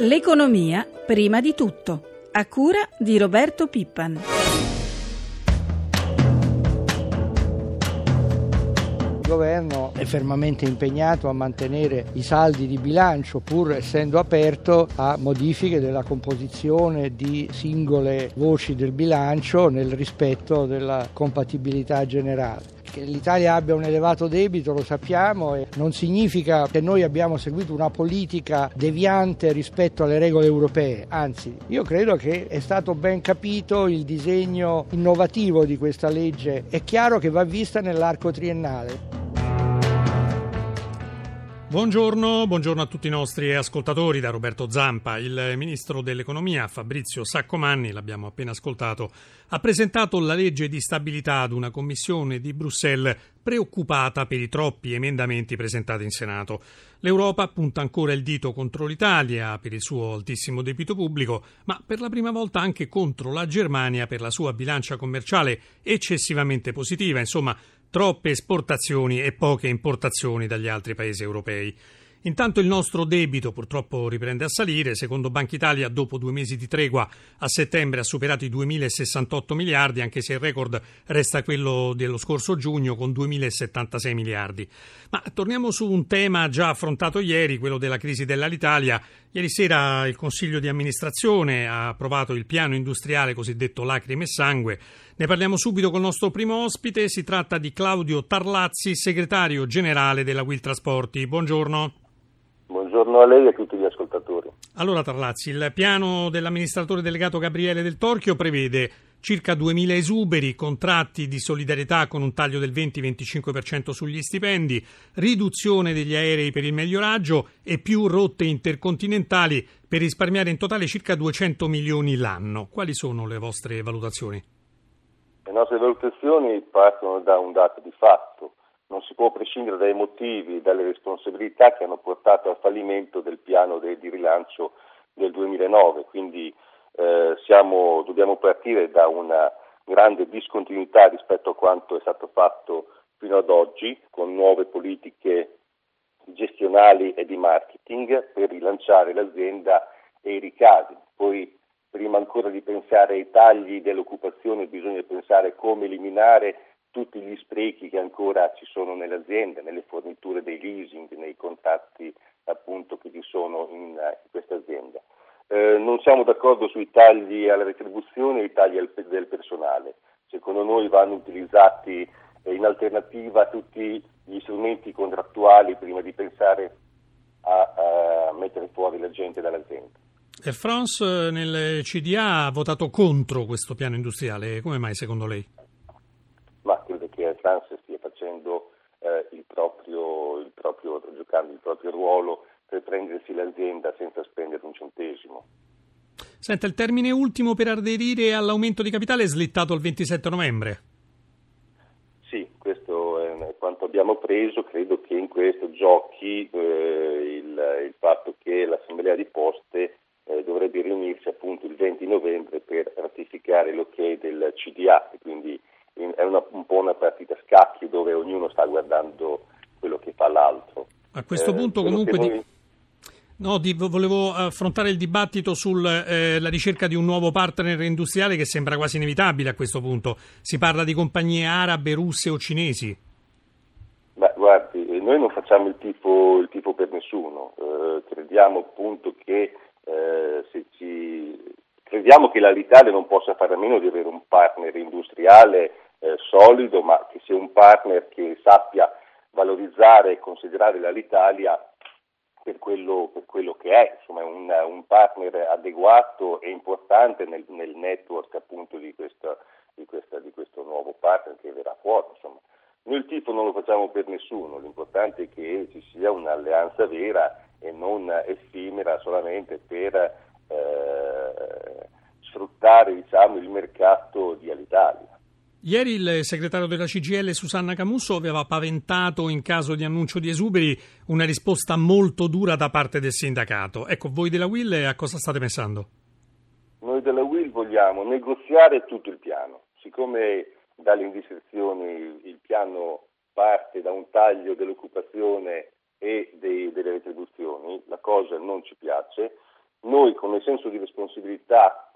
L'economia prima di tutto, a cura di Roberto Pippan. Il governo è fermamente impegnato a mantenere i saldi di bilancio pur essendo aperto a modifiche della composizione di singole voci del bilancio nel rispetto della compatibilità generale. Che l'Italia abbia un elevato debito lo sappiamo e non significa che noi abbiamo seguito una politica deviante rispetto alle regole europee, anzi io credo che è stato ben capito il disegno innovativo di questa legge, è chiaro che va vista nell'arco triennale. Buongiorno, buongiorno, a tutti i nostri ascoltatori da Roberto Zampa. Il ministro dell'economia Fabrizio Saccomanni, l'abbiamo appena ascoltato, ha presentato la legge di stabilità ad una commissione di Bruxelles preoccupata per i troppi emendamenti presentati in Senato. L'Europa punta ancora il dito contro l'Italia per il suo altissimo debito pubblico, ma per la prima volta anche contro la Germania per la sua bilancia commerciale eccessivamente positiva. Insomma, troppe esportazioni e poche importazioni dagli altri paesi europei. Intanto il nostro debito purtroppo riprende a salire. Secondo Banca Italia, dopo due mesi di tregua, a settembre ha superato i 2.068 miliardi, anche se il record resta quello dello scorso giugno con 2.076 miliardi. Ma torniamo su un tema già affrontato ieri, quello della crisi dell'Alitalia. Ieri sera il Consiglio di amministrazione ha approvato il piano industriale cosiddetto Lacrime e Sangue. Ne parliamo subito con il nostro primo ospite. Si tratta di Claudio Tarlazzi, segretario generale della Will Trasporti. Buongiorno. Buongiorno a lei e a tutti gli ascoltatori. Allora Tarlazzi, il piano dell'amministratore delegato Gabriele Del Torchio prevede circa 2.000 esuberi, contratti di solidarietà con un taglio del 20-25% sugli stipendi, riduzione degli aerei per il meglio raggio e più rotte intercontinentali per risparmiare in totale circa 200 milioni l'anno. Quali sono le vostre valutazioni? Le nostre valutazioni partono da un dato di fatto non si può prescindere dai motivi dalle responsabilità che hanno portato al fallimento del piano de, di rilancio del 2009, quindi eh, siamo, dobbiamo partire da una grande discontinuità rispetto a quanto è stato fatto fino ad oggi, con nuove politiche gestionali e di marketing per rilanciare l'azienda e i ricavi. Poi, prima ancora di pensare ai tagli dell'occupazione, bisogna pensare come eliminare tutti gli sprechi che ancora ci sono nelle aziende, nelle forniture dei leasing, nei contatti appunto che ci sono in, in questa azienda. Eh, non siamo d'accordo sui tagli alla retribuzione e ai tagli al, del personale. Secondo noi vanno utilizzati eh, in alternativa tutti gli strumenti contrattuali prima di pensare a, a mettere fuori la gente dall'azienda. Air France eh, nel CDA ha votato contro questo piano industriale, come mai secondo lei? France stia facendo eh, il, proprio, il proprio, giocando il proprio ruolo per prendersi l'azienda senza spendere un centesimo. Senta, il termine ultimo per aderire all'aumento di capitale è slittato il 27 novembre. Sì, questo è quanto abbiamo preso. Credo che in questo giochi eh, il, il, fatto che l'Assemblea di Poste eh, dovrebbe riunirsi appunto il 20 novembre per ratificare l'ok del CDA, quindi è una, un po' una partita a scacchi dove ognuno sta guardando quello che fa l'altro. A questo eh, punto comunque... Di... No, di, volevo affrontare il dibattito sulla eh, ricerca di un nuovo partner industriale che sembra quasi inevitabile a questo punto. Si parla di compagnie arabe, russe o cinesi. Beh, guardi, noi non facciamo il tifo, il tifo per nessuno, eh, crediamo appunto che eh, se ci crediamo che l'Italia non possa fare a meno di avere un partner industriale eh, solido, ma che sia un partner che sappia valorizzare e considerare l'Italia per quello, per quello che è, insomma un, un, partner adeguato e importante nel, nel network appunto di, questa, di, questa, di, questo nuovo partner che verrà fuori. Insomma. Noi il tifo non lo facciamo per nessuno, l'importante è che ci sia un'alleanza vera e non effimera solamente per eh, sfruttare diciamo, il mercato di Alitalia. Ieri il segretario della CGL Susanna Camusso aveva paventato in caso di annuncio di esuberi una risposta molto dura da parte del sindacato. Ecco, voi della Will a cosa state pensando? Noi della Will vogliamo negoziare tutto il piano. Siccome dalle indiscrezioni il piano parte da un taglio dell'occupazione e dei, delle retribuzioni, la cosa non ci piace, noi il senso di responsabilità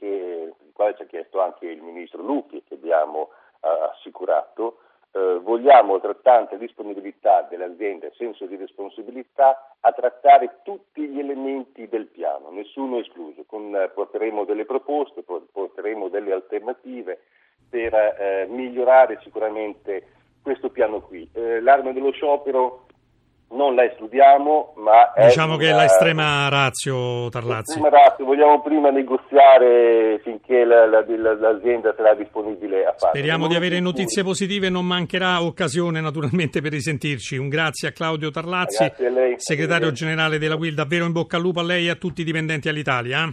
che, quale ci ha chiesto anche il ministro Lupi che abbiamo uh, assicurato, eh, vogliamo altrettanta disponibilità delle aziende, senso di responsabilità a trattare tutti gli elementi del piano, nessuno escluso. Con, eh, porteremo delle proposte, porteremo delle alternative per eh, migliorare sicuramente questo piano qui. Eh, l'arma dello sciopero non la escludiamo, ma diciamo che è l'estrema razio Tarlazzi. L'estrema razio, vogliamo prima negoziare finché la, la, la, l'azienda sarà disponibile a fare. Speriamo di avere notizie positive, non mancherà occasione naturalmente per risentirci. Un grazie a Claudio Tarlazzi, lei, segretario generale della WIL, davvero in bocca al lupo a lei e a tutti i dipendenti all'Italia.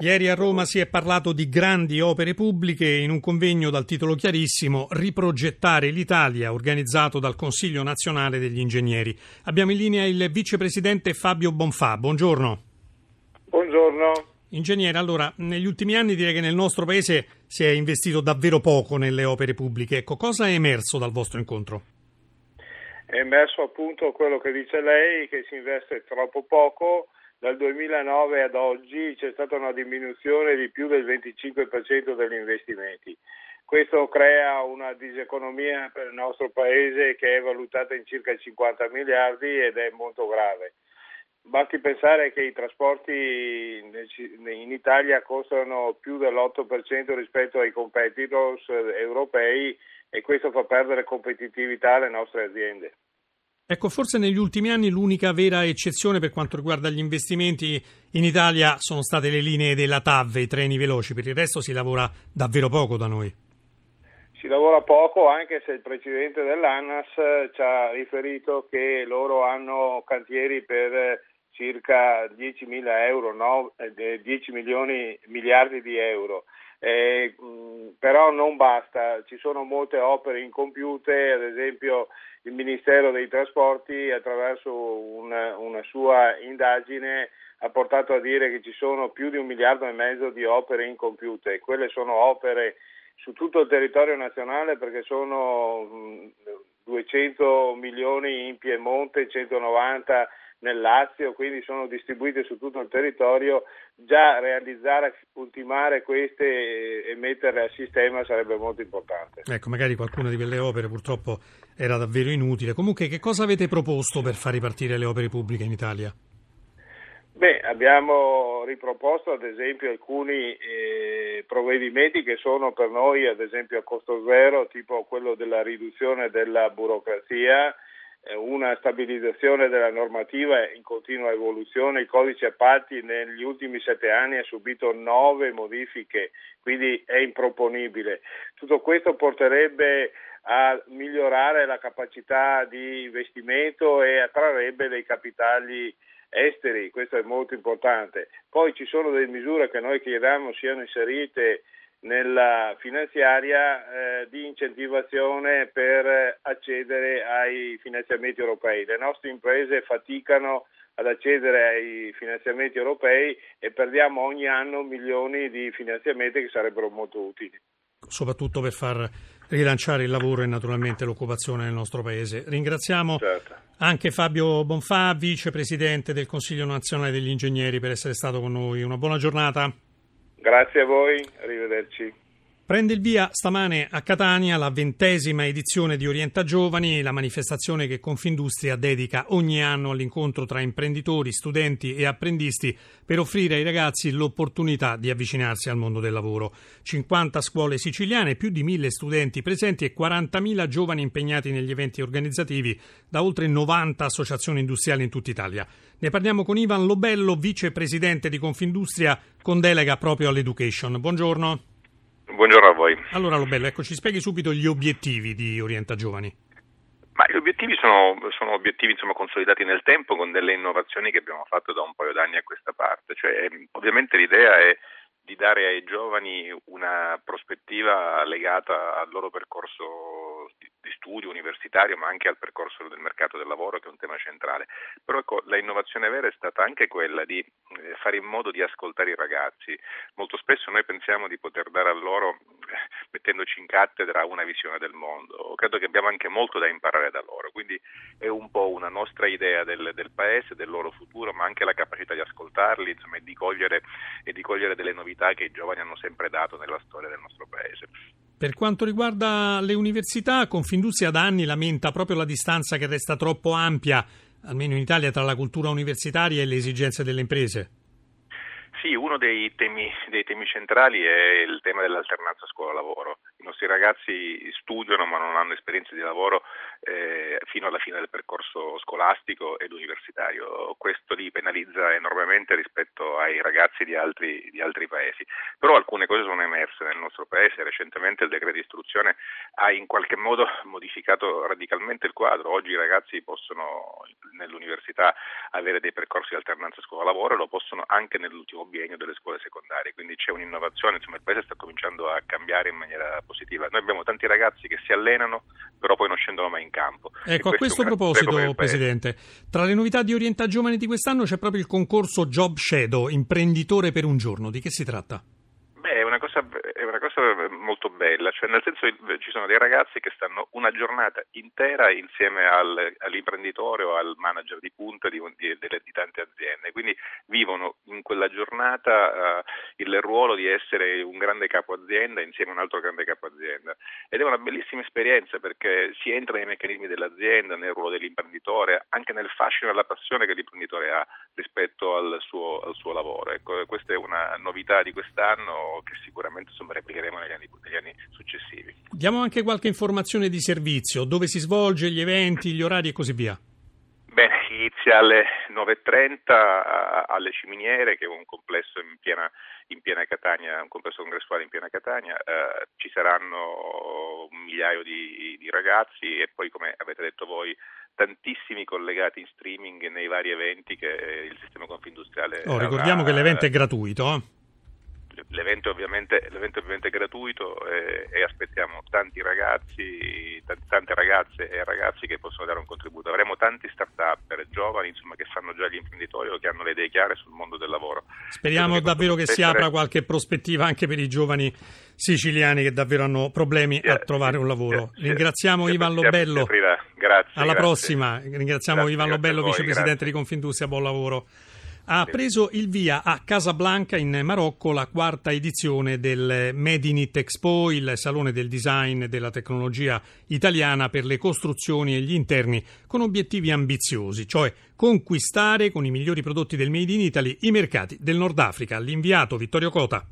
Ieri a Roma si è parlato di grandi opere pubbliche in un convegno dal titolo chiarissimo Riprogettare l'Italia, organizzato dal Consiglio nazionale degli ingegneri. Abbiamo in linea il vicepresidente Fabio Bonfà. Buongiorno. Buongiorno. Ingegnere, allora, negli ultimi anni direi che nel nostro paese si è investito davvero poco nelle opere pubbliche. Ecco, cosa è emerso dal vostro incontro? È emerso appunto quello che dice lei, che si investe troppo poco dal 2009 ad oggi c'è stata una diminuzione di più del 25% degli investimenti. Questo crea una diseconomia per il nostro paese che è valutata in circa 50 miliardi ed è molto grave. Basti pensare che i trasporti in Italia costano più dell'8% rispetto ai competitors europei e questo fa perdere competitività alle nostre aziende. Ecco, forse negli ultimi anni l'unica vera eccezione per quanto riguarda gli investimenti in Italia sono state le linee della TAV, i treni veloci, per il resto si lavora davvero poco da noi. Si lavora poco anche se il presidente dell'ANAS ci ha riferito che loro hanno cantieri per circa 10 mila euro, no? 10 milioni, miliardi di euro. Eh, però non basta, ci sono molte opere incompiute, ad esempio il Ministero dei Trasporti attraverso una, una sua indagine ha portato a dire che ci sono più di un miliardo e mezzo di opere incompiute. Quelle sono opere su tutto il territorio nazionale perché sono 200 milioni in Piemonte, 190 nel Lazio, quindi sono distribuite su tutto il territorio, già realizzare, ultimare queste e metterle a sistema sarebbe molto importante. Ecco, magari qualcuna di quelle opere purtroppo era davvero inutile. Comunque, che cosa avete proposto per far ripartire le opere pubbliche in Italia? Beh, abbiamo riproposto ad esempio alcuni eh, provvedimenti che sono per noi ad esempio a costo zero, tipo quello della riduzione della burocrazia, una stabilizzazione della normativa in continua evoluzione. Il codice appalti negli ultimi sette anni ha subito nove modifiche, quindi è improponibile. Tutto questo porterebbe a migliorare la capacità di investimento e attrarrebbe dei capitali esteri, questo è molto importante. Poi ci sono delle misure che noi chiediamo siano inserite nella finanziaria eh, di incentivazione per accedere ai finanziamenti europei. Le nostre imprese faticano ad accedere ai finanziamenti europei e perdiamo ogni anno milioni di finanziamenti che sarebbero molto utili. Soprattutto per far rilanciare il lavoro e naturalmente l'occupazione nel nostro paese. Ringraziamo certo. anche Fabio Bonfà, vicepresidente del Consiglio nazionale degli ingegneri, per essere stato con noi. Una buona giornata. Grazie a voi, arrivederci. Prende il via stamane a Catania la ventesima edizione di Orienta Giovani, la manifestazione che Confindustria dedica ogni anno all'incontro tra imprenditori, studenti e apprendisti per offrire ai ragazzi l'opportunità di avvicinarsi al mondo del lavoro. 50 scuole siciliane, più di 1000 studenti presenti e 40.000 giovani impegnati negli eventi organizzativi da oltre 90 associazioni industriali in tutta Italia. Ne parliamo con Ivan Lobello, vicepresidente di Confindustria con delega proprio all'education. Buongiorno. Buongiorno a voi. Allora Lobello, ecco, ci spieghi subito gli obiettivi di Orienta Giovani. Ma gli obiettivi sono, sono obiettivi insomma, consolidati nel tempo con delle innovazioni che abbiamo fatto da un paio d'anni a questa parte. Cioè, ovviamente l'idea è di dare ai giovani una prospettiva legata al loro percorso di studio universitario ma anche al percorso del mercato del lavoro che è un tema centrale. Però ecco, la innovazione vera è stata anche quella di eh, fare in modo di ascoltare i ragazzi. Molto spesso noi pensiamo di poter dare a loro, eh, mettendoci in cattedra, una visione del mondo. Credo che abbiamo anche molto da imparare da loro, quindi è un po' una nostra idea del, del paese, del loro futuro, ma anche la capacità di ascoltarli insomma, e, di cogliere, e di cogliere delle novità che i giovani hanno sempre dato nella storia del nostro paese. Per quanto riguarda le università, Confindustria da anni lamenta proprio la distanza che resta troppo ampia, almeno in Italia, tra la cultura universitaria e le esigenze delle imprese. Sì, uno dei temi, dei temi centrali è il tema dell'alternanza scuola-lavoro. Nostri ragazzi studiano ma non hanno esperienze di lavoro eh, fino alla fine del percorso scolastico ed universitario. Questo li penalizza enormemente rispetto ai ragazzi di altri, di altri paesi. Però alcune cose sono emerse nel nostro paese. Recentemente il decreto di istruzione ha in qualche modo modificato radicalmente il quadro. Oggi i ragazzi possono nell'università avere dei percorsi di alternanza scuola-lavoro e lo possono anche nell'ultimo biennio delle scuole secondarie. Quindi c'è un'innovazione, insomma il paese sta cominciando a cambiare in maniera positiva. Noi abbiamo tanti ragazzi che si allenano però poi non scendono mai in campo. Ecco, a questo proposito, Presidente, tra le novità di Orienta Giovani di quest'anno c'è proprio il concorso Job Shadow, imprenditore per un giorno. Di che si tratta? Beh, è una cosa cosa molto bella, cioè nel senso ci sono dei ragazzi che stanno una giornata intera insieme al, all'imprenditore o al manager di punta di, di, di, tante aziende, quindi vivono in quella giornata uh, il ruolo di essere un grande capo azienda insieme a un altro grande capo azienda. Ed è una bellissima esperienza perché si entra nei meccanismi dell'azienda, nel ruolo dell'imprenditore, anche nel fascino e la passione che l'imprenditore ha rispetto al suo, al suo lavoro. Ecco, questa è una novità di quest'anno che sicuramente insomma, applicheremo negli anni, negli anni successivi. Diamo anche qualche informazione di servizio, dove si svolge, gli eventi, gli orari e così via. Bene, inizia alle 9.30 alle Ciminiere, che è un complesso in piena, in piena Catania, un complesso congressuale in piena Catania. Eh, ci saranno un migliaio di, di, ragazzi e poi, come avete detto voi, tantissimi collegati in streaming nei vari eventi che il sistema confindustriale. Oh, ricordiamo avrà, che l'evento è gratuito. Eh? L'evento ovviamente, l'evento ovviamente è gratuito e, e aspettiamo tanti ragazzi, t- tante ragazze e ragazzi che possono dare un contributo. Avremo tanti start-up giovani insomma, che fanno già gli imprenditori o che hanno le idee chiare sul mondo del lavoro. Speriamo che davvero che si apra qualche prospettiva anche per i giovani siciliani che davvero hanno problemi a trovare un lavoro. Ringraziamo Ivan Lobello. Grazie. Alla grazie. prossima. Ringraziamo grazie, Ivan Lobello, vicepresidente di Confindustria. Buon lavoro ha preso il via a Casablanca in Marocco la quarta edizione del Made in It Expo, il salone del design e della tecnologia italiana per le costruzioni e gli interni con obiettivi ambiziosi, cioè conquistare con i migliori prodotti del Made in Italy i mercati del Nord Africa. L'inviato Vittorio Cota.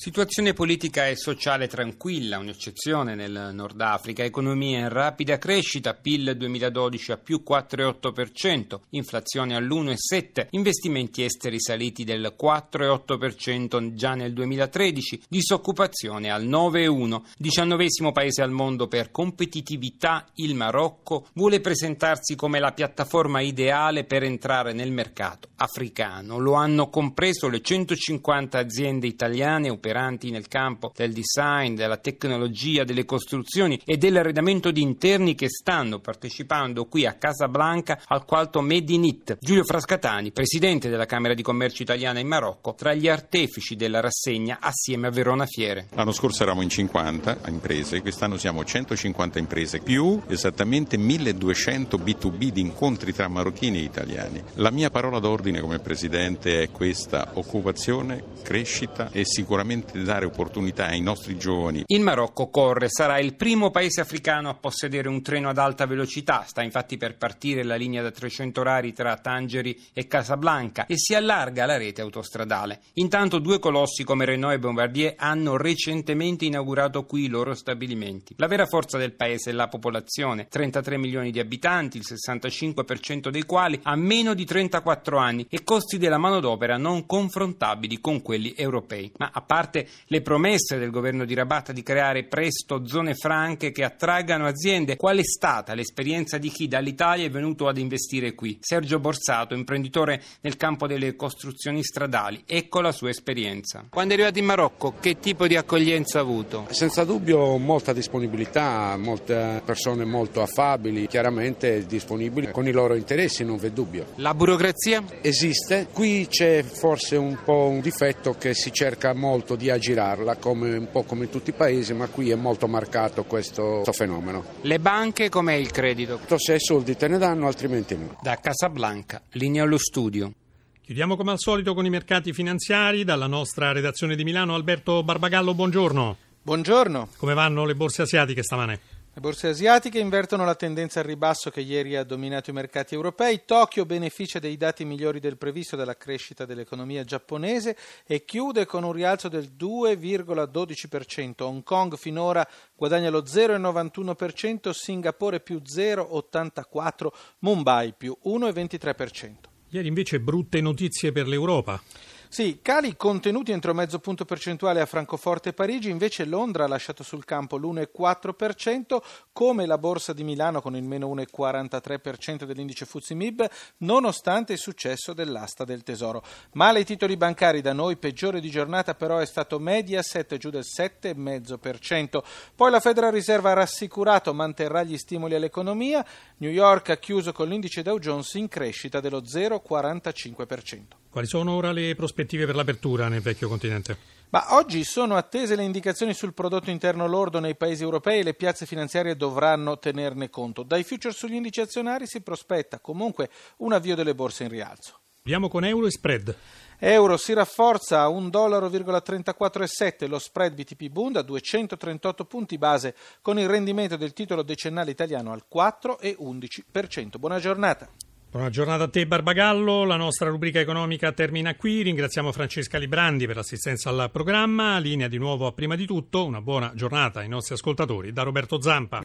Situazione politica e sociale tranquilla, un'eccezione nel Nord Africa, economia in rapida crescita, PIL 2012 a più 4,8%, inflazione all'1,7%, investimenti esteri saliti del 4,8% già nel 2013, disoccupazione al 9,1%, diciannovesimo paese al mondo per competitività, il Marocco vuole presentarsi come la piattaforma ideale per entrare nel mercato africano. Lo hanno compreso le 150 aziende italiane operanti nel campo del design, della tecnologia, delle costruzioni e dell'arredamento di interni che stanno partecipando qui a Casablanca al quarto Made in It. Giulio Frascatani, presidente della Camera di Commercio Italiana in Marocco, tra gli artefici della rassegna assieme a Verona Fiere. L'anno scorso eravamo in 50 imprese, quest'anno siamo 150 imprese, più esattamente 1200 B2B di incontri tra marocchini e italiani. La mia parola d'ordine come presidente è questa, occupazione, crescita e sicuramente sicuramente dare opportunità ai nostri giovani. Il Marocco corre, sarà il primo paese africano a possedere un treno ad alta velocità, sta infatti per partire la linea da 300 orari tra Tangeri e Casablanca e si allarga la rete autostradale. Intanto due colossi come Renault e Bombardier hanno recentemente inaugurato qui i loro stabilimenti. La vera forza del paese è la popolazione, 33 milioni di abitanti, il 65% dei quali ha meno di 34 anni e costi della manodopera non confrontabili con quelli europei. Ma a parte parte le promesse del governo di Rabat di creare presto zone franche che attraggano aziende. Qual è stata l'esperienza di chi dall'Italia è venuto ad investire qui? Sergio Borsato, imprenditore nel campo delle costruzioni stradali. Ecco la sua esperienza. Quando è arrivato in Marocco, che tipo di accoglienza ha avuto? Senza dubbio molta disponibilità, molte persone molto affabili, chiaramente disponibili con i loro interessi, non v'è dubbio. La burocrazia? Esiste, qui c'è forse un po' un difetto che si cerca molto di aggirarla, come, un po' come in tutti i paesi, ma qui è molto marcato questo, questo fenomeno. Le banche com'è il credito? Se hai soldi te ne danno, altrimenti no. Da Casablanca, linea allo studio. Chiudiamo come al solito con i mercati finanziari. Dalla nostra redazione di Milano, Alberto Barbagallo, buongiorno. Buongiorno. Come vanno le borse asiatiche stamane? Le borse asiatiche invertono la tendenza al ribasso che ieri ha dominato i mercati europei. Tokyo beneficia dei dati migliori del previsto dalla crescita dell'economia giapponese e chiude con un rialzo del 2,12%. Hong Kong finora guadagna lo 0,91%, Singapore più 0,84%, Mumbai più 1,23%. Ieri invece brutte notizie per l'Europa. Sì, cali contenuti entro mezzo punto percentuale a Francoforte e Parigi, invece Londra ha lasciato sul campo l'1,4%, come la borsa di Milano con il meno 1,43% dell'indice Fuzzi Mib, nonostante il successo dell'asta del Tesoro. Male i titoli bancari da noi, peggiore di giornata però è stato Mediaset giù del 7,5%. Poi la Federal Reserve ha rassicurato manterrà gli stimoli all'economia, New York ha chiuso con l'indice Dow Jones in crescita dello 0,45%. Quali sono ora le prospettive per l'apertura nel vecchio continente? Ma oggi sono attese le indicazioni sul prodotto interno lordo nei paesi europei e le piazze finanziarie dovranno tenerne conto. Dai future sugli indici azionari si prospetta comunque un avvio delle borse in rialzo. Andiamo con euro e spread. Euro si rafforza a 1,34,7 lo spread BTP Bund a 238 punti base con il rendimento del titolo decennale italiano al 4,11%. Buona giornata. Buona giornata a te Barbagallo, la nostra rubrica economica termina qui, ringraziamo Francesca Librandi per l'assistenza al programma, linea di nuovo a prima di tutto, una buona giornata ai nostri ascoltatori da Roberto Zampa.